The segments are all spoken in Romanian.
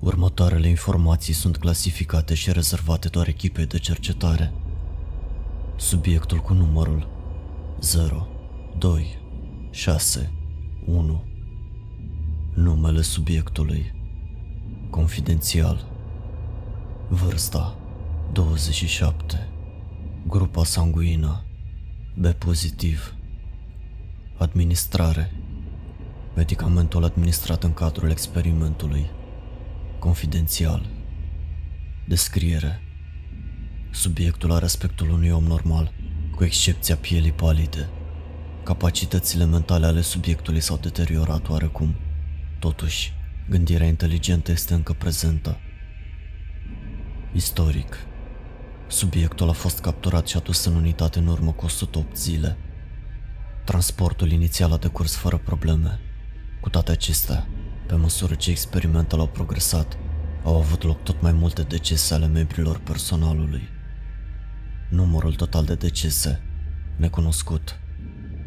Următoarele informații sunt clasificate și rezervate doar echipei de cercetare. Subiectul cu numărul 0, 2, 6, 1 Numele subiectului. Confidențial. Vârsta 27 Grupa sanguină. B pozitiv. Administrare. Medicamentul administrat în cadrul experimentului Confidențial Descriere Subiectul are aspectul unui om normal, cu excepția pielii palide. Capacitățile mentale ale subiectului s-au deteriorat oarecum. Totuși, gândirea inteligentă este încă prezentă. Istoric Subiectul a fost capturat și adus în unitate în urmă cu 108 zile. Transportul inițial a decurs fără probleme. Cu toate acestea, pe măsură ce experimentele au progresat, au avut loc tot mai multe decese ale membrilor personalului. Numărul total de decese, necunoscut,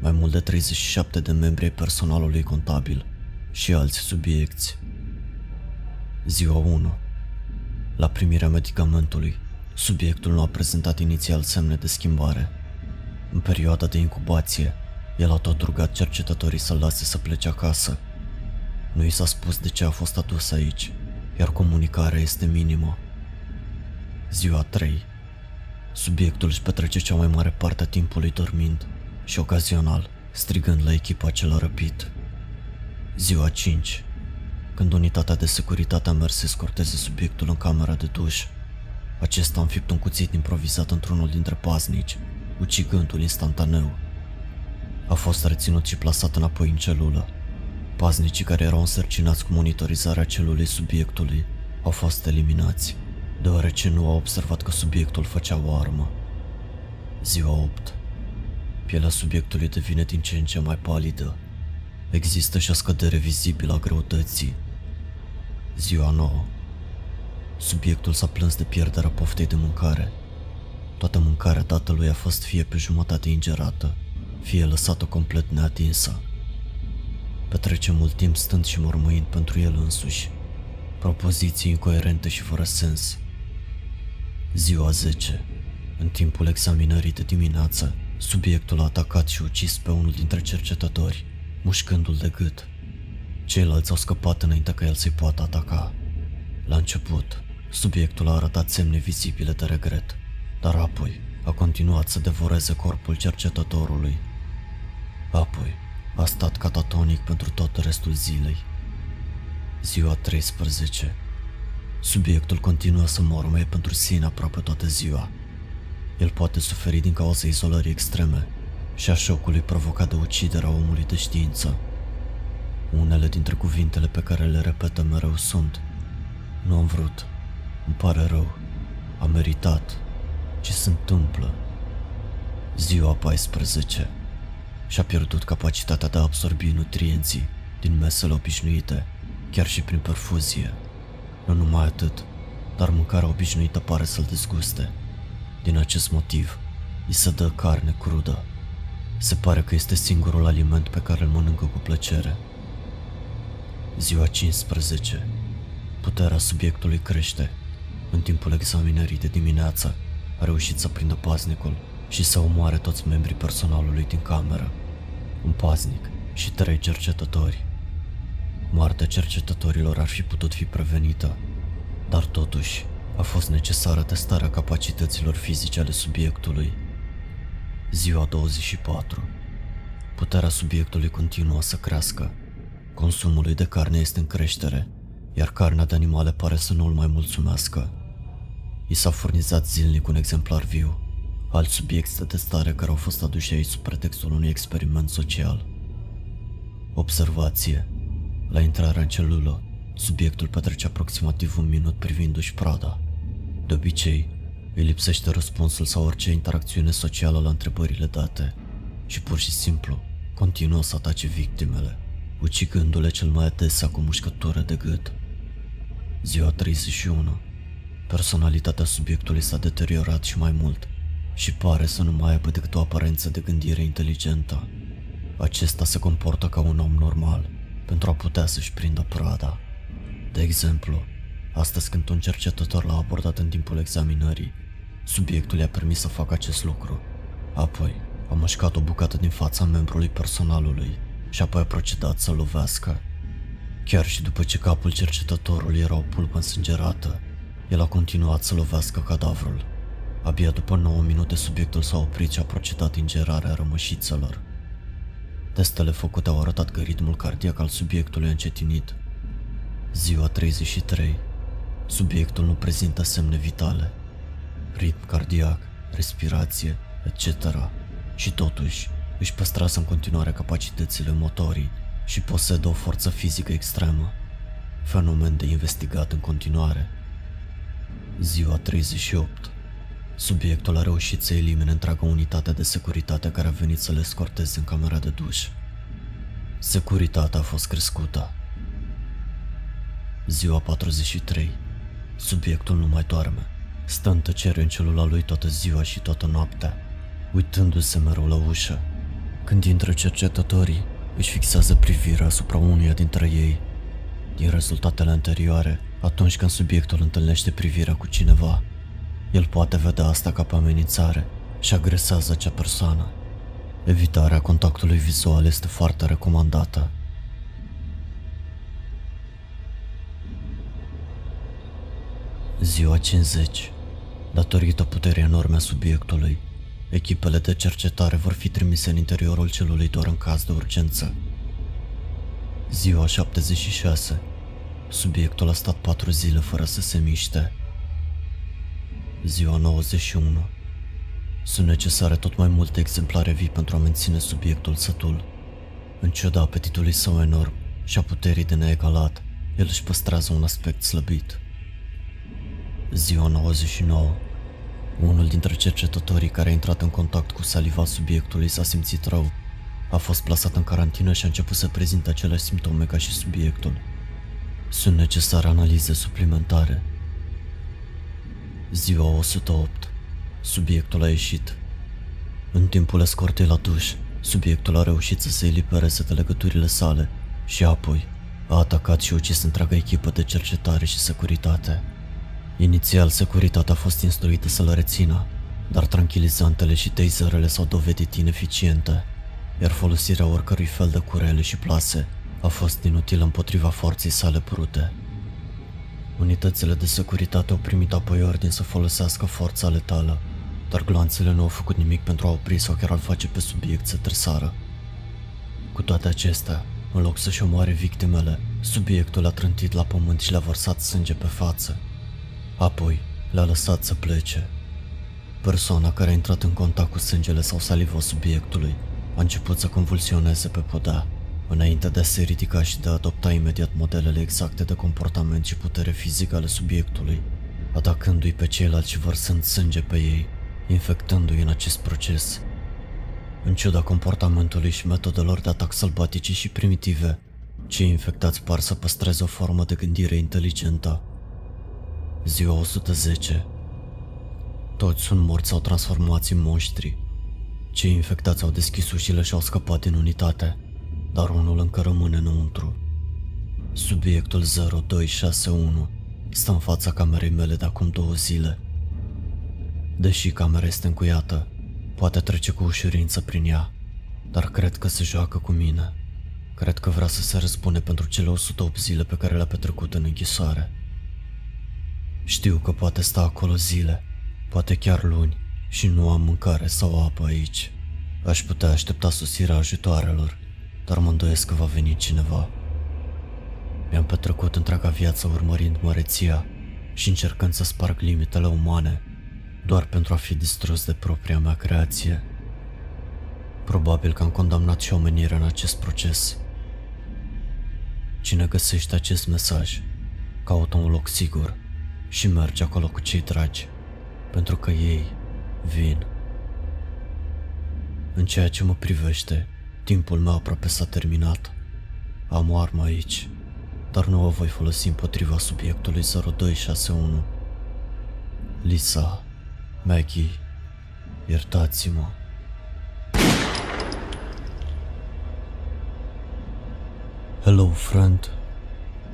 mai mult de 37 de membri ai personalului contabil și alți subiecti. Ziua 1 La primirea medicamentului, subiectul nu a prezentat inițial semne de schimbare. În perioada de incubație, el a tot rugat cercetătorii să-l lase să plece acasă. Nu i s-a spus de ce a fost adus aici, iar comunicarea este minimă. Ziua 3 Subiectul își petrece cea mai mare parte a timpului dormind și ocazional strigând la echipa ce l-a răpit. Ziua 5 Când unitatea de securitate a mers să scorteze subiectul în camera de duș, acesta a înfipt un cuțit improvizat într-unul dintre paznici, ucigându-l instantaneu. A fost reținut și plasat înapoi în celulă. Paznicii care erau însărcinați cu monitorizarea celulei subiectului au fost eliminați, deoarece nu au observat că subiectul făcea o armă. Ziua 8 Pielea subiectului devine din ce în ce mai palidă. Există și o scădere vizibilă a greutății. Ziua 9 Subiectul s-a plâns de pierderea poftei de mâncare. Toată mâncarea tatălui a fost fie pe jumătate ingerată, fie lăsată complet neatinsă. Petrece mult timp stând și mormâind pentru el însuși. Propoziții incoerente și fără sens. Ziua 10. În timpul examinării de dimineață, subiectul a atacat și ucis pe unul dintre cercetători, mușcându-l de gât. Ceilalți au scăpat înainte ca el să-i poată ataca. La început, subiectul a arătat semne vizibile de regret, dar apoi a continuat să devoreze corpul cercetătorului. Apoi a stat catatonic pentru tot restul zilei. Ziua 13. Subiectul continuă să mormăie pentru sine aproape toată ziua. El poate suferi din cauza izolării extreme și a șocului provocat de uciderea omului de știință. Unele dintre cuvintele pe care le repetă mereu sunt Nu am vrut, îmi pare rău, am meritat, ce se întâmplă? Ziua 14 și-a pierdut capacitatea de a absorbi nutrienții din mesele obișnuite, chiar și prin perfuzie. Nu numai atât, dar mâncarea obișnuită pare să-l dezguste. Din acest motiv, îi se dă carne crudă. Se pare că este singurul aliment pe care îl mănâncă cu plăcere. Ziua 15. Puterea subiectului crește. În timpul examinării de dimineață, a reușit să prindă paznicul și să omoare toți membrii personalului din cameră. Un paznic și trei cercetători. Moartea cercetătorilor ar fi putut fi prevenită, dar totuși a fost necesară testarea capacităților fizice ale subiectului. Ziua 24. Puterea subiectului continuă să crească. Consumul de carne este în creștere, iar carnea de animale pare să nu-l mai mulțumească. I s-a furnizat zilnic un exemplar viu, alți subiecti de testare care au fost aduși aici sub pretextul unui experiment social. Observație. La intrarea în celulă, subiectul petrece aproximativ un minut privindu-și prada. De obicei, îi lipsește răspunsul sau orice interacțiune socială la întrebările date și pur și simplu continuă să atace victimele, ucigându-le cel mai adesea cu mușcătură de gât. Ziua 31 Personalitatea subiectului s-a deteriorat și mai mult și pare să nu mai aibă decât o aparență de gândire inteligentă. Acesta se comportă ca un om normal pentru a putea să-și prindă prada. De exemplu, Astăzi când un cercetător l-a abordat în timpul examinării, subiectul i-a permis să facă acest lucru. Apoi, a mușcat o bucată din fața membrului personalului și apoi a procedat să lovească. Chiar și după ce capul cercetătorului era o pulpă însângerată, el a continuat să lovească cadavrul. Abia după 9 minute subiectul s-a oprit și a procedat ingerarea rămășițelor. Testele făcute au arătat că ritmul cardiac al subiectului a încetinit. Ziua 33. Subiectul nu prezintă semne vitale. Ritm cardiac, respirație, etc. Și totuși, își păstrează în continuare capacitățile motorii și posedă o forță fizică extremă. Fenomen de investigat în continuare. Ziua 38. Subiectul a reușit să elimine întreaga unitate de securitate care a venit să le scorteze în camera de duș. Securitatea a fost crescută. Ziua 43. Subiectul nu mai doarme. Stă în tăcere în celula lui toată ziua și toată noaptea, uitându-se mereu la ușă. Când intră cercetătorii, își fixează privirea asupra unuia dintre ei. Din rezultatele anterioare, atunci când subiectul întâlnește privirea cu cineva, el poate vedea asta ca pe amenințare și agresează acea persoană. Evitarea contactului vizual este foarte recomandată. Ziua 50 Datorită puterii enorme a subiectului, echipele de cercetare vor fi trimise în interiorul celulei doar în caz de urgență. Ziua 76 Subiectul a stat patru zile fără să se miște. Ziua 91 Sunt necesare tot mai multe exemplare vii pentru a menține subiectul sătul. În ciuda apetitului său enorm și a puterii de neegalat, el își păstrează un aspect slăbit. Ziua 99 Unul dintre cercetătorii care a intrat în contact cu saliva subiectului s-a simțit rău. A fost plasat în carantină și a început să prezinte aceleași simptome ca și subiectul. Sunt necesare analize suplimentare. Ziua 108. Subiectul a ieșit. În timpul escortei la duș, subiectul a reușit să se elibereze de legăturile sale și apoi a atacat și ucis întreaga echipă de cercetare și securitate. Inițial, securitatea a fost instruită să-l rețină, dar tranquilizantele și taserele s-au dovedit ineficiente, iar folosirea oricărui fel de curele și plase a fost inutilă împotriva forței sale brute. Unitățile de securitate au primit apoi ordin să folosească forța letală, dar gloanțele nu au făcut nimic pentru a opri sau chiar a face pe subiect să tresară. Cu toate acestea, în loc să-și omoare victimele, subiectul a trântit la pământ și le-a vărsat sânge pe față. Apoi, le-a lăsat să plece. Persoana care a intrat în contact cu sângele sau saliva subiectului a început să convulsioneze pe podea înainte de a se ridica și de a adopta imediat modelele exacte de comportament și putere fizică ale subiectului, atacându-i pe ceilalți și vărsând sânge pe ei, infectându-i în acest proces. În ciuda comportamentului și metodelor de atac sălbatice și primitive, cei infectați par să păstreze o formă de gândire inteligentă. Ziua 110 Toți sunt morți sau transformați în monștri. Cei infectați au deschis ușile și au scăpat din unitate dar unul încă rămâne înăuntru. Subiectul 0261 stă în fața camerei mele de acum două zile. Deși camera este încuiată, poate trece cu ușurință prin ea, dar cred că se joacă cu mine. Cred că vrea să se răspune pentru cele 108 zile pe care le-a petrecut în închisoare. Știu că poate sta acolo zile, poate chiar luni, și nu am mâncare sau apă aici. Aș putea aștepta sosirea ajutoarelor, dar mă îndoiesc că va veni cineva. Mi-am petrecut întreaga viață urmărind măreția și încercând să sparg limitele umane, doar pentru a fi distrus de propria mea creație. Probabil că am condamnat și omenirea în acest proces. Cine găsește acest mesaj, caută un loc sigur și merge acolo cu cei dragi, pentru că ei vin. În ceea ce mă privește, Timpul meu aproape s-a terminat. Am o armă aici, dar nu o voi folosi împotriva subiectului 0261. Lisa, Maggie, iertați-mă. Hello, friend.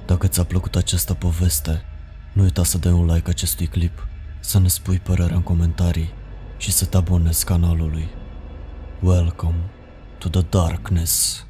Dacă ți-a plăcut această poveste, Nu uita să dai un like acestui clip, să ne spui părerea în comentarii și să te abonezi canalului. Welcome to the darkness.